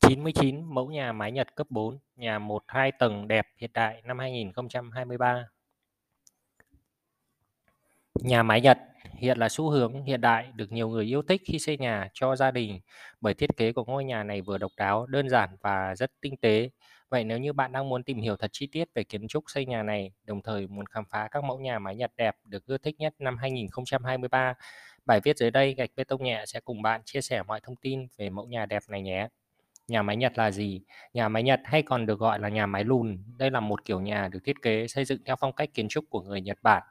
99 mẫu nhà mái Nhật cấp 4, nhà 1-2 tầng đẹp hiện đại năm 2023. Nhà mái Nhật hiện là xu hướng hiện đại được nhiều người yêu thích khi xây nhà cho gia đình bởi thiết kế của ngôi nhà này vừa độc đáo, đơn giản và rất tinh tế. Vậy nếu như bạn đang muốn tìm hiểu thật chi tiết về kiến trúc xây nhà này, đồng thời muốn khám phá các mẫu nhà mái Nhật đẹp được ưa thích nhất năm 2023, bài viết dưới đây gạch bê tông nhẹ sẽ cùng bạn chia sẻ mọi thông tin về mẫu nhà đẹp này nhé. Nhà máy Nhật là gì? Nhà máy Nhật hay còn được gọi là nhà máy lùn. Đây là một kiểu nhà được thiết kế xây dựng theo phong cách kiến trúc của người Nhật Bản.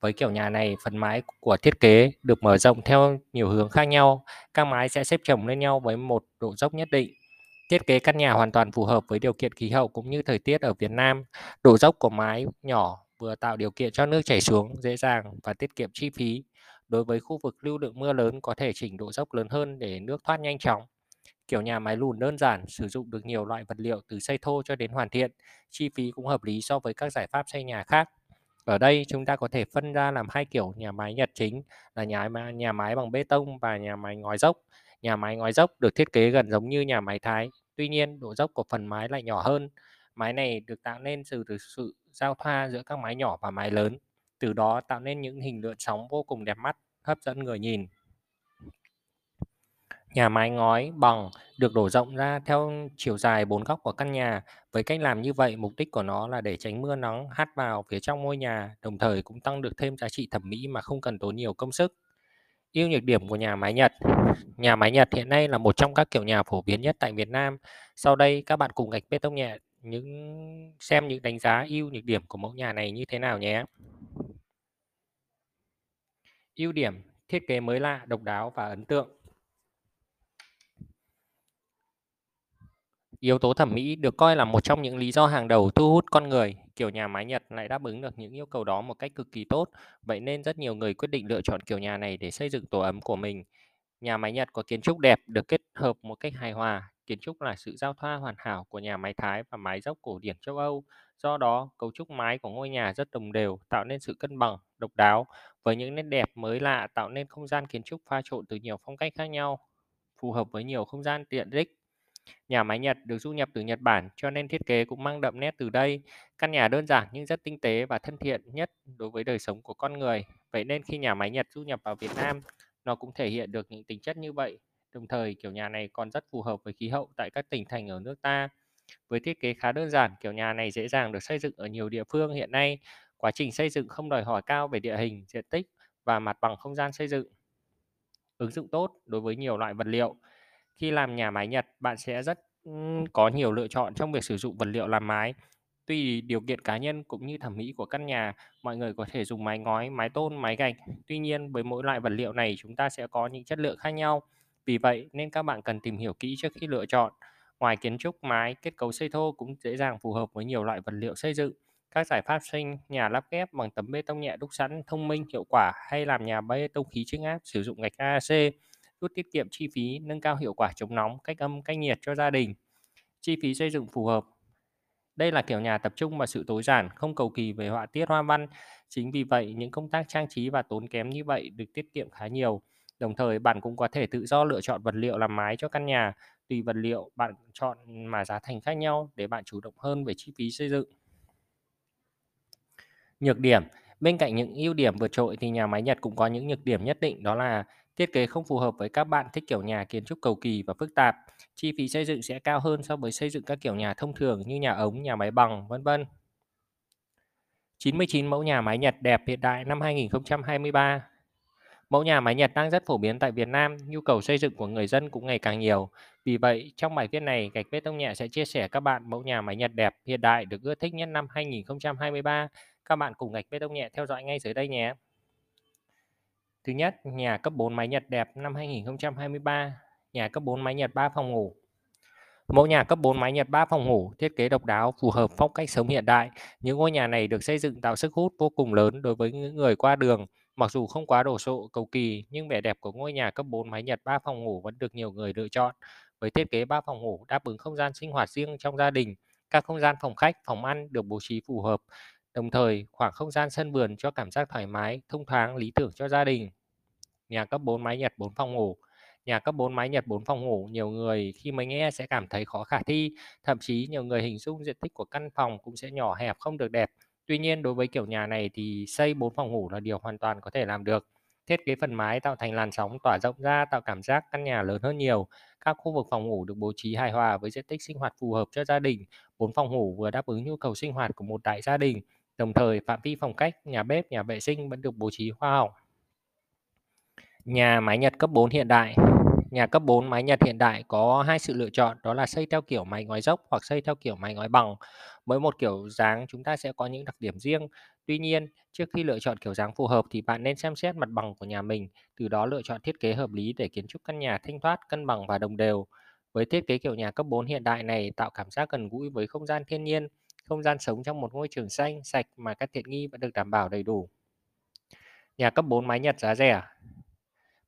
Với kiểu nhà này, phần mái của thiết kế được mở rộng theo nhiều hướng khác nhau. Các mái sẽ xếp chồng lên nhau với một độ dốc nhất định. Thiết kế căn nhà hoàn toàn phù hợp với điều kiện khí hậu cũng như thời tiết ở Việt Nam. Độ dốc của mái nhỏ vừa tạo điều kiện cho nước chảy xuống dễ dàng và tiết kiệm chi phí. Đối với khu vực lưu lượng mưa lớn có thể chỉnh độ dốc lớn hơn để nước thoát nhanh chóng. Kiểu nhà máy lùn đơn giản, sử dụng được nhiều loại vật liệu từ xây thô cho đến hoàn thiện, chi phí cũng hợp lý so với các giải pháp xây nhà khác. Ở đây chúng ta có thể phân ra làm hai kiểu nhà máy Nhật chính là nhà máy nhà máy bằng bê tông và nhà máy ngói dốc. Nhà máy ngói dốc được thiết kế gần giống như nhà máy Thái, tuy nhiên độ dốc của phần mái lại nhỏ hơn. Mái này được tạo nên từ, từ sự giao thoa giữa các mái nhỏ và mái lớn, từ đó tạo nên những hình lượn sóng vô cùng đẹp mắt, hấp dẫn người nhìn. Nhà mái ngói bằng được đổ rộng ra theo chiều dài bốn góc của căn nhà. Với cách làm như vậy, mục đích của nó là để tránh mưa nắng hắt vào phía trong ngôi nhà, đồng thời cũng tăng được thêm giá trị thẩm mỹ mà không cần tốn nhiều công sức. Ưu nhược điểm của nhà mái Nhật Nhà mái Nhật hiện nay là một trong các kiểu nhà phổ biến nhất tại Việt Nam. Sau đây các bạn cùng gạch bê tông nhẹ những xem những đánh giá ưu nhược điểm của mẫu nhà này như thế nào nhé. Ưu điểm thiết kế mới lạ, độc đáo và ấn tượng. Yếu tố thẩm mỹ được coi là một trong những lý do hàng đầu thu hút con người. Kiểu nhà mái Nhật lại đáp ứng được những yêu cầu đó một cách cực kỳ tốt, vậy nên rất nhiều người quyết định lựa chọn kiểu nhà này để xây dựng tổ ấm của mình. Nhà mái Nhật có kiến trúc đẹp được kết hợp một cách hài hòa. Kiến trúc là sự giao thoa hoàn hảo của nhà mái Thái và mái dốc cổ điển châu Âu. Do đó, cấu trúc mái của ngôi nhà rất đồng đều, tạo nên sự cân bằng, độc đáo với những nét đẹp mới lạ tạo nên không gian kiến trúc pha trộn từ nhiều phong cách khác nhau, phù hợp với nhiều không gian tiện ích Nhà máy Nhật được du nhập từ Nhật Bản cho nên thiết kế cũng mang đậm nét từ đây. Căn nhà đơn giản nhưng rất tinh tế và thân thiện nhất đối với đời sống của con người. Vậy nên khi nhà máy Nhật du nhập vào Việt Nam, nó cũng thể hiện được những tính chất như vậy. Đồng thời, kiểu nhà này còn rất phù hợp với khí hậu tại các tỉnh thành ở nước ta. Với thiết kế khá đơn giản, kiểu nhà này dễ dàng được xây dựng ở nhiều địa phương hiện nay. Quá trình xây dựng không đòi hỏi cao về địa hình, diện tích và mặt bằng không gian xây dựng. Ứng dụng tốt đối với nhiều loại vật liệu khi làm nhà mái Nhật, bạn sẽ rất có nhiều lựa chọn trong việc sử dụng vật liệu làm mái. Tùy điều kiện cá nhân cũng như thẩm mỹ của căn nhà, mọi người có thể dùng mái ngói, mái tôn, mái gạch. Tuy nhiên, với mỗi loại vật liệu này chúng ta sẽ có những chất lượng khác nhau. Vì vậy nên các bạn cần tìm hiểu kỹ trước khi lựa chọn. Ngoài kiến trúc mái, kết cấu xây thô cũng dễ dàng phù hợp với nhiều loại vật liệu xây dựng. Các giải pháp xây nhà lắp ghép bằng tấm bê tông nhẹ đúc sẵn thông minh hiệu quả hay làm nhà bê tông khí chưng áp sử dụng gạch AAC giúp tiết kiệm chi phí, nâng cao hiệu quả chống nóng, cách âm, cách nhiệt cho gia đình. Chi phí xây dựng phù hợp. Đây là kiểu nhà tập trung vào sự tối giản, không cầu kỳ về họa tiết hoa văn. Chính vì vậy, những công tác trang trí và tốn kém như vậy được tiết kiệm khá nhiều. Đồng thời, bạn cũng có thể tự do lựa chọn vật liệu làm mái cho căn nhà. Tùy vật liệu bạn chọn mà giá thành khác nhau để bạn chủ động hơn về chi phí xây dựng. Nhược điểm Bên cạnh những ưu điểm vượt trội thì nhà máy Nhật cũng có những nhược điểm nhất định đó là Thiết kế không phù hợp với các bạn thích kiểu nhà kiến trúc cầu kỳ và phức tạp. Chi phí xây dựng sẽ cao hơn so với xây dựng các kiểu nhà thông thường như nhà ống, nhà máy bằng, vân vân. 99 mẫu nhà mái Nhật đẹp hiện đại năm 2023. Mẫu nhà mái Nhật đang rất phổ biến tại Việt Nam, nhu cầu xây dựng của người dân cũng ngày càng nhiều. Vì vậy, trong bài viết này, Gạch Bê Tông Nhẹ sẽ chia sẻ các bạn mẫu nhà mái Nhật đẹp hiện đại được ưa thích nhất năm 2023. Các bạn cùng Gạch Bê Tông Nhẹ theo dõi ngay dưới đây nhé. Thứ nhất, nhà cấp 4 mái Nhật đẹp năm 2023, nhà cấp 4 mái Nhật 3 phòng ngủ. Mẫu nhà cấp 4 mái Nhật 3 phòng ngủ thiết kế độc đáo phù hợp phong cách sống hiện đại. Những ngôi nhà này được xây dựng tạo sức hút vô cùng lớn đối với những người qua đường. Mặc dù không quá đồ sộ cầu kỳ nhưng vẻ đẹp của ngôi nhà cấp 4 mái Nhật 3 phòng ngủ vẫn được nhiều người lựa chọn. Với thiết kế 3 phòng ngủ đáp ứng không gian sinh hoạt riêng trong gia đình, các không gian phòng khách, phòng ăn được bố trí phù hợp, Đồng thời, khoảng không gian sân vườn cho cảm giác thoải mái, thông thoáng lý tưởng cho gia đình. Nhà cấp 4 mái Nhật 4 phòng ngủ. Nhà cấp 4 mái Nhật 4 phòng ngủ, nhiều người khi mới nghe sẽ cảm thấy khó khả thi, thậm chí nhiều người hình dung diện tích của căn phòng cũng sẽ nhỏ hẹp không được đẹp. Tuy nhiên đối với kiểu nhà này thì xây 4 phòng ngủ là điều hoàn toàn có thể làm được. Thiết kế phần mái tạo thành làn sóng tỏa rộng ra tạo cảm giác căn nhà lớn hơn nhiều. Các khu vực phòng ngủ được bố trí hài hòa với diện tích sinh hoạt phù hợp cho gia đình. 4 phòng ngủ vừa đáp ứng nhu cầu sinh hoạt của một đại gia đình, đồng thời phạm vi phòng khách, nhà bếp, nhà vệ sinh vẫn được bố trí khoa học. Nhà mái Nhật cấp 4 hiện đại Nhà cấp 4 mái Nhật hiện đại có hai sự lựa chọn đó là xây theo kiểu mái ngói dốc hoặc xây theo kiểu mái ngói bằng. Mỗi một kiểu dáng chúng ta sẽ có những đặc điểm riêng. Tuy nhiên, trước khi lựa chọn kiểu dáng phù hợp thì bạn nên xem xét mặt bằng của nhà mình, từ đó lựa chọn thiết kế hợp lý để kiến trúc căn nhà thanh thoát, cân bằng và đồng đều. Với thiết kế kiểu nhà cấp 4 hiện đại này tạo cảm giác gần gũi với không gian thiên nhiên, không gian sống trong một ngôi trường xanh, sạch mà các tiện nghi vẫn được đảm bảo đầy đủ. Nhà cấp 4 mái Nhật giá rẻ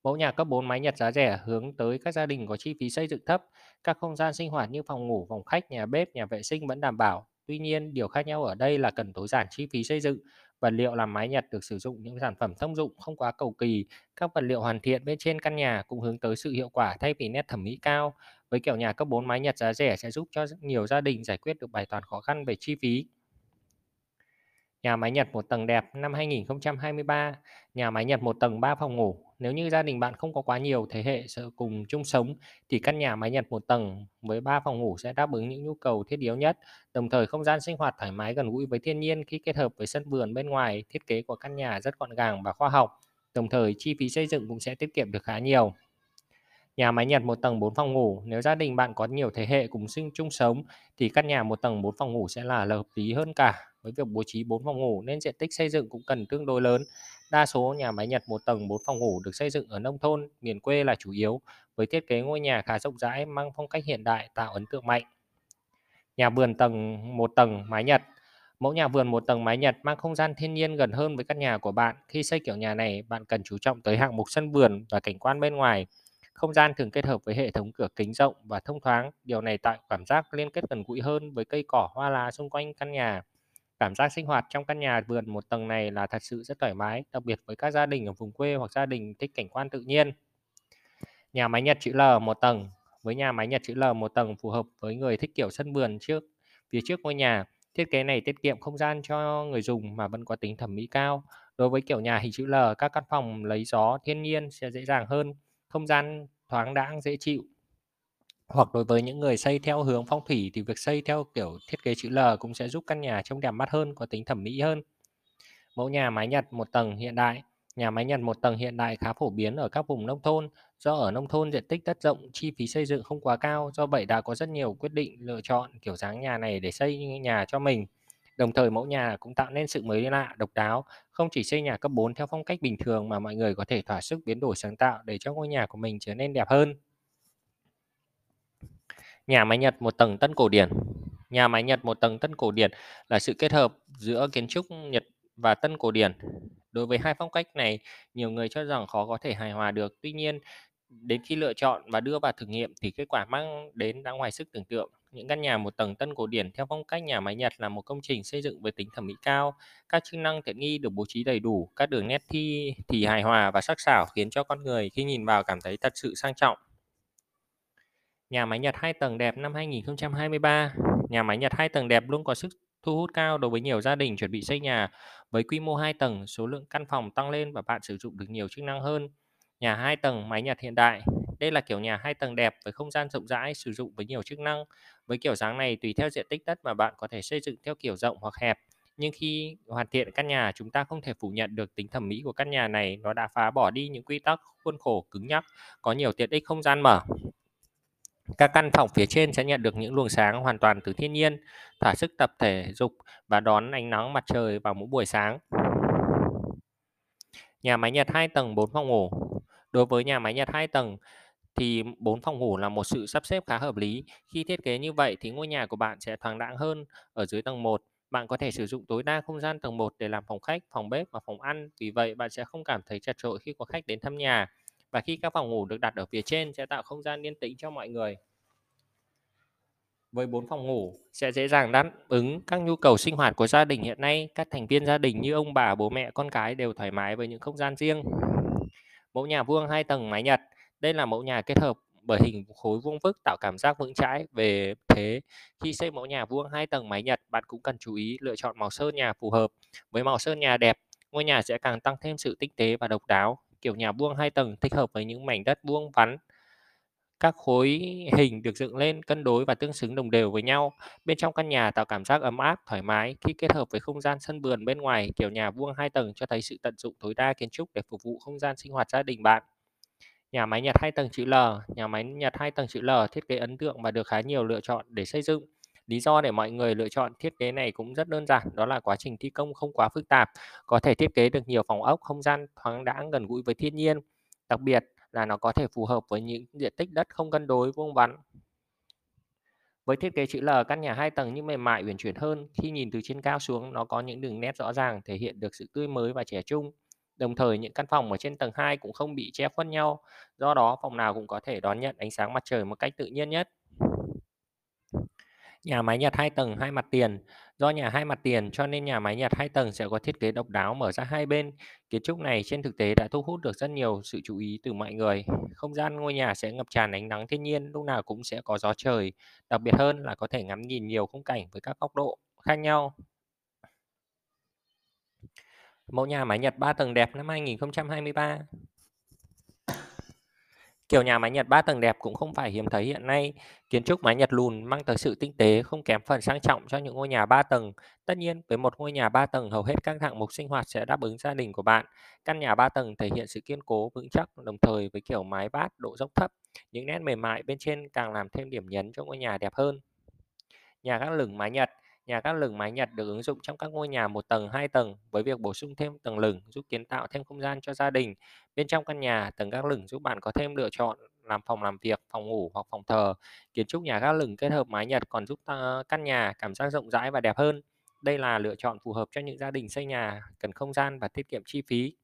Mẫu nhà cấp 4 mái Nhật giá rẻ hướng tới các gia đình có chi phí xây dựng thấp, các không gian sinh hoạt như phòng ngủ, phòng khách, nhà bếp, nhà vệ sinh vẫn đảm bảo. Tuy nhiên, điều khác nhau ở đây là cần tối giản chi phí xây dựng. Vật liệu làm mái Nhật được sử dụng những sản phẩm thông dụng không quá cầu kỳ. Các vật liệu hoàn thiện bên trên căn nhà cũng hướng tới sự hiệu quả thay vì nét thẩm mỹ cao. Với kiểu nhà cấp 4 mái Nhật giá rẻ sẽ giúp cho nhiều gia đình giải quyết được bài toán khó khăn về chi phí. Nhà máy Nhật một tầng đẹp năm 2023, nhà máy Nhật một tầng 3 phòng ngủ. Nếu như gia đình bạn không có quá nhiều thế hệ sợ cùng chung sống thì căn nhà máy Nhật một tầng với 3 phòng ngủ sẽ đáp ứng những nhu cầu thiết yếu nhất, đồng thời không gian sinh hoạt thoải mái gần gũi với thiên nhiên khi kết hợp với sân vườn bên ngoài, thiết kế của căn nhà rất gọn gàng và khoa học. Đồng thời chi phí xây dựng cũng sẽ tiết kiệm được khá nhiều. Nhà máy Nhật một tầng 4 phòng ngủ, nếu gia đình bạn có nhiều thế hệ cùng sinh chung sống thì căn nhà một tầng 4 phòng ngủ sẽ là hợp lý hơn cả. Với việc bố trí 4 phòng ngủ nên diện tích xây dựng cũng cần tương đối lớn. Đa số nhà máy Nhật một tầng 4 phòng ngủ được xây dựng ở nông thôn, miền quê là chủ yếu, với thiết kế ngôi nhà khá rộng rãi mang phong cách hiện đại tạo ấn tượng mạnh. Nhà vườn tầng một tầng mái Nhật Mẫu nhà vườn một tầng mái Nhật mang không gian thiên nhiên gần hơn với căn nhà của bạn. Khi xây kiểu nhà này, bạn cần chú trọng tới hạng mục sân vườn và cảnh quan bên ngoài. Không gian thường kết hợp với hệ thống cửa kính rộng và thông thoáng, điều này tạo cảm giác liên kết gần gũi hơn với cây cỏ hoa lá xung quanh căn nhà. Cảm giác sinh hoạt trong căn nhà vườn một tầng này là thật sự rất thoải mái, đặc biệt với các gia đình ở vùng quê hoặc gia đình thích cảnh quan tự nhiên. Nhà máy Nhật chữ L một tầng với nhà máy Nhật chữ L một tầng phù hợp với người thích kiểu sân vườn trước phía trước ngôi nhà. Thiết kế này tiết kiệm không gian cho người dùng mà vẫn có tính thẩm mỹ cao. Đối với kiểu nhà hình chữ L, các căn phòng lấy gió thiên nhiên sẽ dễ dàng hơn không gian thoáng đãng dễ chịu. Hoặc đối với những người xây theo hướng phong thủy thì việc xây theo kiểu thiết kế chữ L cũng sẽ giúp căn nhà trông đẹp mắt hơn, có tính thẩm mỹ hơn. Mẫu nhà mái Nhật một tầng hiện đại Nhà mái Nhật một tầng hiện đại khá phổ biến ở các vùng nông thôn. Do ở nông thôn diện tích đất rộng, chi phí xây dựng không quá cao, do vậy đã có rất nhiều quyết định lựa chọn kiểu dáng nhà này để xây nhà cho mình. Đồng thời mẫu nhà cũng tạo nên sự mới lạ, độc đáo, không chỉ xây nhà cấp 4 theo phong cách bình thường mà mọi người có thể thỏa sức biến đổi sáng tạo để cho ngôi nhà của mình trở nên đẹp hơn. Nhà máy Nhật một tầng tân cổ điển Nhà máy Nhật một tầng tân cổ điển là sự kết hợp giữa kiến trúc Nhật và tân cổ điển. Đối với hai phong cách này, nhiều người cho rằng khó có thể hài hòa được. Tuy nhiên, đến khi lựa chọn và đưa vào thử nghiệm thì kết quả mang đến đã ngoài sức tưởng tượng. Những căn nhà một tầng tân cổ điển theo phong cách nhà máy Nhật là một công trình xây dựng với tính thẩm mỹ cao. Các chức năng tiện nghi được bố trí đầy đủ, các đường nét thi thì hài hòa và sắc sảo khiến cho con người khi nhìn vào cảm thấy thật sự sang trọng. Nhà máy Nhật 2 tầng đẹp năm 2023 Nhà máy Nhật 2 tầng đẹp luôn có sức thu hút cao đối với nhiều gia đình chuẩn bị xây nhà. Với quy mô 2 tầng, số lượng căn phòng tăng lên và bạn sử dụng được nhiều chức năng hơn. Nhà 2 tầng máy Nhật hiện đại. Đây là kiểu nhà 2 tầng đẹp với không gian rộng rãi, sử dụng với nhiều chức năng. Với kiểu dáng này tùy theo diện tích đất mà bạn có thể xây dựng theo kiểu rộng hoặc hẹp. Nhưng khi hoàn thiện căn nhà, chúng ta không thể phủ nhận được tính thẩm mỹ của căn nhà này. Nó đã phá bỏ đi những quy tắc khuôn khổ cứng nhắc, có nhiều tiện ích không gian mở. Các căn phòng phía trên sẽ nhận được những luồng sáng hoàn toàn từ thiên nhiên, thỏa sức tập thể dục và đón ánh nắng mặt trời vào mỗi buổi sáng. Nhà máy Nhật 2 tầng 4 phòng ngủ Đối với nhà máy Nhật 2 tầng thì 4 phòng ngủ là một sự sắp xếp khá hợp lý. Khi thiết kế như vậy thì ngôi nhà của bạn sẽ thoáng đãng hơn. Ở dưới tầng 1, bạn có thể sử dụng tối đa không gian tầng 1 để làm phòng khách, phòng bếp và phòng ăn. Vì vậy bạn sẽ không cảm thấy chật trội khi có khách đến thăm nhà. Và khi các phòng ngủ được đặt ở phía trên sẽ tạo không gian yên tĩnh cho mọi người. Với bốn phòng ngủ sẽ dễ dàng đáp ứng các nhu cầu sinh hoạt của gia đình hiện nay. Các thành viên gia đình như ông bà, bố mẹ, con cái đều thoải mái với những không gian riêng. Mẫu nhà vuông hai tầng mái Nhật Đây là mẫu nhà kết hợp bởi hình khối vuông vức tạo cảm giác vững chãi về thế. Khi xây mẫu nhà vuông hai tầng mái Nhật, bạn cũng cần chú ý lựa chọn màu sơn nhà phù hợp. Với màu sơn nhà đẹp, ngôi nhà sẽ càng tăng thêm sự tinh tế và độc đáo. Kiểu nhà buông hai tầng thích hợp với những mảnh đất buông vắn. Các khối hình được dựng lên cân đối và tương xứng đồng đều với nhau. Bên trong căn nhà tạo cảm giác ấm áp, thoải mái khi kết hợp với không gian sân vườn bên ngoài. Kiểu nhà vuông hai tầng cho thấy sự tận dụng tối đa kiến trúc để phục vụ không gian sinh hoạt gia đình bạn. Nhà máy Nhật hai tầng chữ L, nhà máy Nhật hai tầng chữ L thiết kế ấn tượng và được khá nhiều lựa chọn để xây dựng. Lý do để mọi người lựa chọn thiết kế này cũng rất đơn giản, đó là quá trình thi công không quá phức tạp, có thể thiết kế được nhiều phòng ốc, không gian thoáng đãng gần gũi với thiên nhiên. Đặc biệt là nó có thể phù hợp với những diện tích đất không cân đối vuông vắn. Với thiết kế chữ L, căn nhà hai tầng nhưng mềm mại uyển chuyển hơn. Khi nhìn từ trên cao xuống, nó có những đường nét rõ ràng thể hiện được sự tươi mới và trẻ trung. Đồng thời những căn phòng ở trên tầng 2 cũng không bị che khuất nhau, do đó phòng nào cũng có thể đón nhận ánh sáng mặt trời một cách tự nhiên nhất. Nhà máy Nhật hai tầng hai mặt tiền. Do nhà hai mặt tiền cho nên nhà máy Nhật hai tầng sẽ có thiết kế độc đáo mở ra hai bên. Kiến trúc này trên thực tế đã thu hút được rất nhiều sự chú ý từ mọi người. Không gian ngôi nhà sẽ ngập tràn ánh nắng thiên nhiên, lúc nào cũng sẽ có gió trời. Đặc biệt hơn là có thể ngắm nhìn nhiều khung cảnh với các góc độ khác nhau. Mẫu nhà máy Nhật 3 tầng đẹp năm 2023 Kiểu nhà mái Nhật 3 tầng đẹp cũng không phải hiếm thấy hiện nay. Kiến trúc mái Nhật lùn mang tới sự tinh tế không kém phần sang trọng cho những ngôi nhà 3 tầng. Tất nhiên, với một ngôi nhà 3 tầng hầu hết các hạng mục sinh hoạt sẽ đáp ứng gia đình của bạn. Căn nhà 3 tầng thể hiện sự kiên cố, vững chắc đồng thời với kiểu mái bát độ dốc thấp. Những nét mềm mại bên trên càng làm thêm điểm nhấn cho ngôi nhà đẹp hơn. Nhà gác lửng mái Nhật Nhà các lửng mái Nhật được ứng dụng trong các ngôi nhà một tầng, hai tầng với việc bổ sung thêm tầng lửng giúp kiến tạo thêm không gian cho gia đình. Bên trong căn nhà, tầng các lửng giúp bạn có thêm lựa chọn làm phòng làm việc, phòng ngủ hoặc phòng thờ. Kiến trúc nhà các lửng kết hợp mái Nhật còn giúp căn nhà cảm giác rộng rãi và đẹp hơn. Đây là lựa chọn phù hợp cho những gia đình xây nhà cần không gian và tiết kiệm chi phí.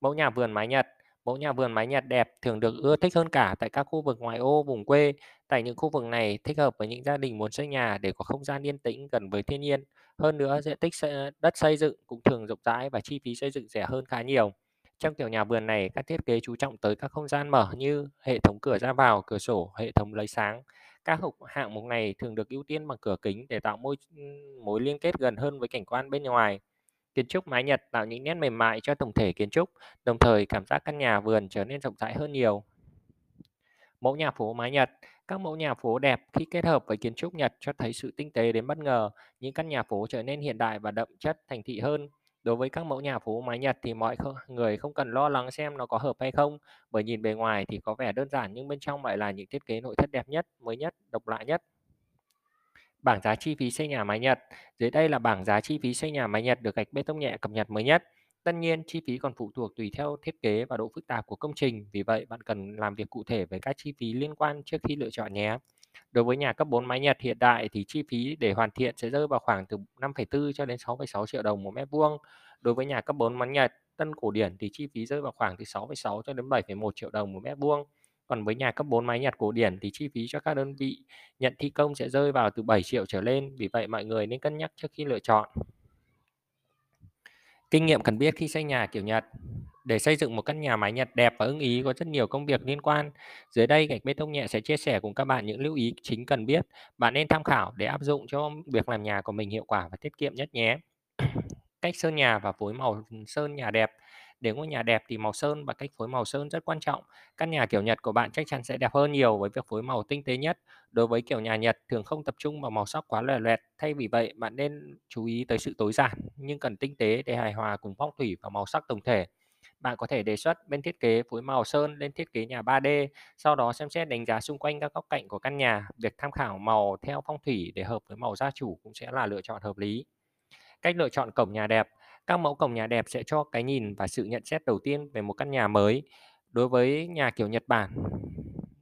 Mẫu nhà vườn mái Nhật Mẫu nhà vườn mái Nhật đẹp thường được ưa thích hơn cả tại các khu vực ngoại ô, vùng quê. Tại những khu vực này thích hợp với những gia đình muốn xây nhà để có không gian yên tĩnh gần với thiên nhiên. Hơn nữa, diện tích đất xây dựng cũng thường rộng rãi và chi phí xây dựng rẻ hơn khá nhiều. Trong kiểu nhà vườn này, các thiết kế chú trọng tới các không gian mở như hệ thống cửa ra vào, cửa sổ, hệ thống lấy sáng. Các hạng mục này thường được ưu tiên bằng cửa kính để tạo mối mối liên kết gần hơn với cảnh quan bên ngoài. Kiến trúc mái Nhật tạo những nét mềm mại cho tổng thể kiến trúc, đồng thời cảm giác căn nhà vườn trở nên rộng rãi hơn nhiều. Mẫu nhà phố mái Nhật Các mẫu nhà phố đẹp khi kết hợp với kiến trúc Nhật cho thấy sự tinh tế đến bất ngờ. Những căn nhà phố trở nên hiện đại và đậm chất thành thị hơn. Đối với các mẫu nhà phố mái Nhật thì mọi người không cần lo lắng xem nó có hợp hay không, bởi nhìn bề ngoài thì có vẻ đơn giản nhưng bên trong lại là những thiết kế nội thất đẹp nhất, mới nhất, độc lạ nhất. Bảng giá chi phí xây nhà mái Nhật. Dưới đây là bảng giá chi phí xây nhà mái Nhật được gạch bê tông nhẹ cập nhật mới nhất. Tất nhiên, chi phí còn phụ thuộc tùy theo thiết kế và độ phức tạp của công trình, vì vậy bạn cần làm việc cụ thể với các chi phí liên quan trước khi lựa chọn nhé. Đối với nhà cấp 4 mái Nhật hiện đại thì chi phí để hoàn thiện sẽ rơi vào khoảng từ 5,4 cho đến 6,6 triệu đồng một mét vuông. Đối với nhà cấp 4 mái Nhật tân cổ điển thì chi phí rơi vào khoảng từ 6,6 cho đến 7,1 triệu đồng một mét vuông. Còn với nhà cấp 4 mái Nhật cổ điển thì chi phí cho các đơn vị nhận thi công sẽ rơi vào từ 7 triệu trở lên, vì vậy mọi người nên cân nhắc trước khi lựa chọn. Kinh nghiệm cần biết khi xây nhà, kiểu, Nhật Để xây dựng một căn nhà mái Nhật đẹp và ưng ý, có rất nhiều công việc liên quan. Dưới đây gạch bê tông nhẹ sẽ chia sẻ cùng các bạn những lưu ý chính cần biết. Bạn nên tham khảo để áp dụng cho việc làm nhà của mình hiệu quả và tiết kiệm nhất nhé. Cách sơn nhà và phối màu sơn nhà đẹp để ngôi nhà đẹp thì màu sơn và cách phối màu sơn rất quan trọng. Căn nhà kiểu Nhật của bạn chắc chắn sẽ đẹp hơn nhiều với việc phối màu tinh tế nhất. Đối với kiểu nhà Nhật thường không tập trung vào màu sắc quá lòe loẹt, thay vì vậy bạn nên chú ý tới sự tối giản nhưng cần tinh tế để hài hòa cùng phong thủy và màu sắc tổng thể. Bạn có thể đề xuất bên thiết kế phối màu sơn lên thiết kế nhà 3D, sau đó xem xét đánh giá xung quanh các góc cạnh của căn nhà. Việc tham khảo màu theo phong thủy để hợp với màu gia chủ cũng sẽ là lựa chọn hợp lý. Cách lựa chọn cổng nhà đẹp các mẫu cổng nhà đẹp sẽ cho cái nhìn và sự nhận xét đầu tiên về một căn nhà mới. Đối với nhà kiểu Nhật Bản,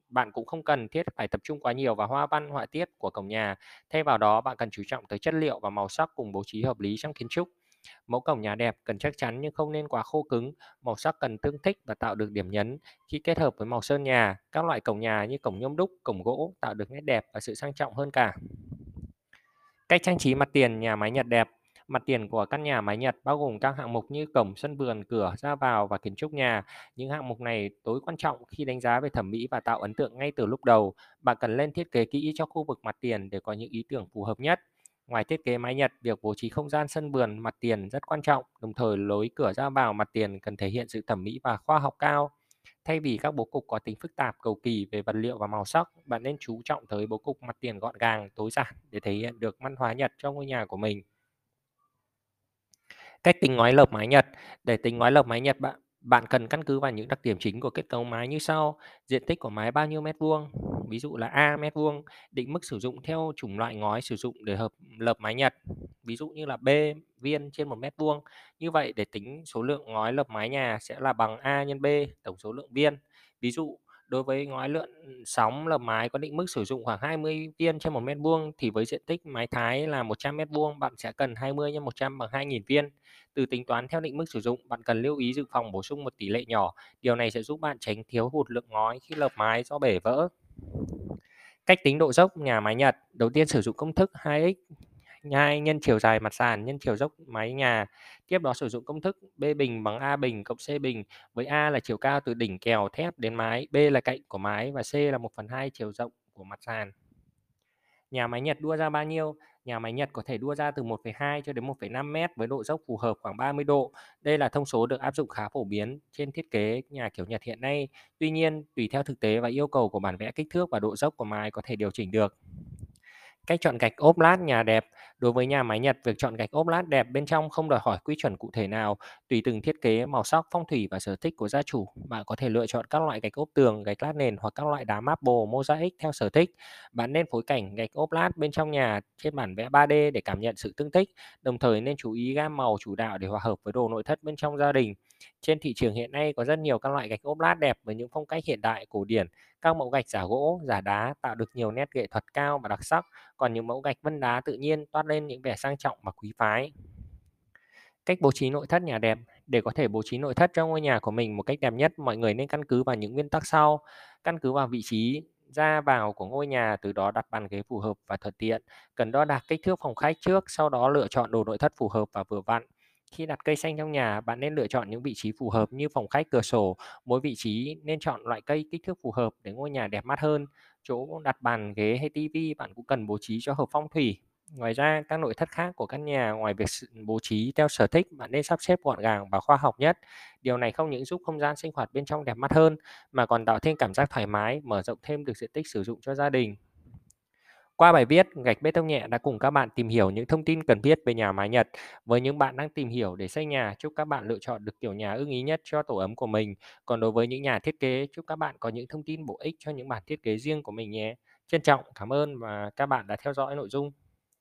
bạn cũng không cần thiết phải tập trung quá nhiều vào hoa văn, họa tiết của cổng nhà. Thay vào đó, bạn cần chú trọng tới chất liệu và màu sắc cùng bố trí hợp lý trong kiến trúc. Mẫu cổng nhà đẹp cần chắc chắn nhưng không nên quá khô cứng, màu sắc cần tương thích và tạo được điểm nhấn. Khi kết hợp với màu sơn nhà, các loại cổng nhà như cổng nhôm đúc, cổng gỗ tạo được nét đẹp và sự sang trọng hơn cả. Cách trang trí mặt tiền nhà máy Nhật đẹp Mặt tiền của căn nhà mái Nhật bao gồm các hạng mục như cổng, sân vườn, cửa ra vào và kiến trúc nhà. Những hạng mục này tối quan trọng khi đánh giá về thẩm mỹ và tạo ấn tượng ngay từ lúc đầu. Bạn cần lên thiết kế kỹ cho khu vực mặt tiền để có những ý tưởng phù hợp nhất. Ngoài thiết kế mái Nhật, việc bố trí không gian sân vườn mặt tiền rất quan trọng, đồng thời lối cửa ra vào mặt tiền cần thể hiện sự thẩm mỹ và khoa học cao. Thay vì các bố cục có tính phức tạp, cầu kỳ về vật liệu và màu sắc, bạn nên chú trọng tới bố cục mặt tiền gọn gàng, tối giản để thể hiện được văn hóa Nhật cho ngôi nhà của mình. Cách tính ngói lợp mái Nhật. Để tính ngói lợp mái Nhật bạn bạn cần căn cứ vào những đặc điểm chính của kết cấu mái như sau: diện tích của mái bao nhiêu mét vuông, ví dụ là A mét vuông, định mức sử dụng theo chủng loại ngói sử dụng để hợp lợp mái Nhật, ví dụ như là B viên trên một mét vuông. Như vậy để tính số lượng ngói lợp mái nhà sẽ là bằng A nhân B tổng số lượng viên. Ví dụ đối với ngói lượn sóng lợp mái có định mức sử dụng khoảng 20 viên trên 1 mét vuông thì với diện tích mái Thái là 100 mét vuông bạn sẽ cần 20 nhân 100 bằng 2.000 viên. Từ tính toán theo định mức sử dụng, bạn cần lưu ý dự phòng bổ sung một tỷ lệ nhỏ. Điều này sẽ giúp bạn tránh thiếu hụt lượng ngói khi lợp mái do bể vỡ. Cách tính độ dốc nhà mái Nhật. Đầu tiên sử dụng công thức 2x 2 nhân chiều dài mặt sàn nhân chiều dốc mái nhà. Tiếp đó sử dụng công thức B bình bằng A bình cộng C bình, với A là chiều cao từ đỉnh kèo thép đến mái, B là cạnh của mái và C là 1 phần 2 chiều rộng của mặt sàn. Nhà máy Nhật đua ra bao nhiêu? Nhà máy Nhật có thể đua ra từ 1,2 cho đến 1,5 mét với độ dốc phù hợp khoảng 30 độ. Đây là thông số được áp dụng khá phổ biến trên thiết kế nhà kiểu Nhật hiện nay. Tuy nhiên, tùy theo thực tế và yêu cầu của bản vẽ kích thước và độ dốc của mái có thể điều chỉnh được. Cách chọn gạch ốp lát nhà đẹp. Đối với nhà máy Nhật, việc chọn gạch ốp lát đẹp bên trong không đòi hỏi quy chuẩn cụ thể nào. Tùy từng thiết kế, màu sắc, phong thủy và sở thích của gia chủ, bạn có thể lựa chọn các loại gạch ốp tường, gạch lát nền hoặc các loại đá marble, mosaic theo sở thích. Bạn nên phối cảnh gạch ốp lát bên trong nhà trên bản vẽ 3D để cảm nhận sự tương thích. Đồng thời nên chú ý gam màu chủ đạo để hòa hợp với đồ nội thất bên trong gia đình. Trên thị trường hiện nay có rất nhiều các loại gạch ốp lát đẹp với những phong cách hiện đại, cổ điển. Các mẫu gạch giả gỗ, giả đá tạo được nhiều nét nghệ thuật cao và đặc sắc, còn những mẫu gạch vân đá tự nhiên toát lên những vẻ sang trọng và quý phái. Cách bố trí nội thất nhà đẹp. Để có thể bố trí nội thất cho ngôi nhà của mình một cách đẹp nhất, mọi người nên căn cứ vào những nguyên tắc sau. Căn cứ vào vị trí ra vào của ngôi nhà, từ đó đặt bàn ghế phù hợp và thuận tiện. Cần đo đạc kích thước phòng khách trước, sau đó lựa chọn đồ nội thất phù hợp và vừa vặn. Khi đặt cây xanh trong nhà, bạn nên lựa chọn những vị trí phù hợp như phòng khách, cửa sổ. Mỗi vị trí nên chọn loại cây kích thước phù hợp để ngôi nhà đẹp mắt hơn. Chỗ đặt bàn ghế hay tivi bạn cũng cần bố trí cho hợp phong thủy. Ngoài ra, các nội thất khác của căn nhà ngoài việc bố trí theo sở thích, bạn nên sắp xếp gọn gàng và khoa học nhất. Điều này không những giúp không gian sinh hoạt bên trong đẹp mắt hơn mà còn tạo thêm cảm giác thoải mái, mở rộng thêm được diện tích sử dụng cho gia đình. Qua bài viết, Gạch Bê tông nhẹ đã cùng các bạn tìm hiểu những thông tin cần thiết về nhà mái Nhật. Với những bạn đang tìm hiểu để xây nhà, chúc các bạn lựa chọn được kiểu nhà ưng ý nhất cho tổ ấm của mình. Còn đối với những nhà thiết kế, chúc các bạn có những thông tin bổ ích cho những bản thiết kế riêng của mình nhé. Trân trọng, cảm ơn và các bạn đã theo dõi nội dung.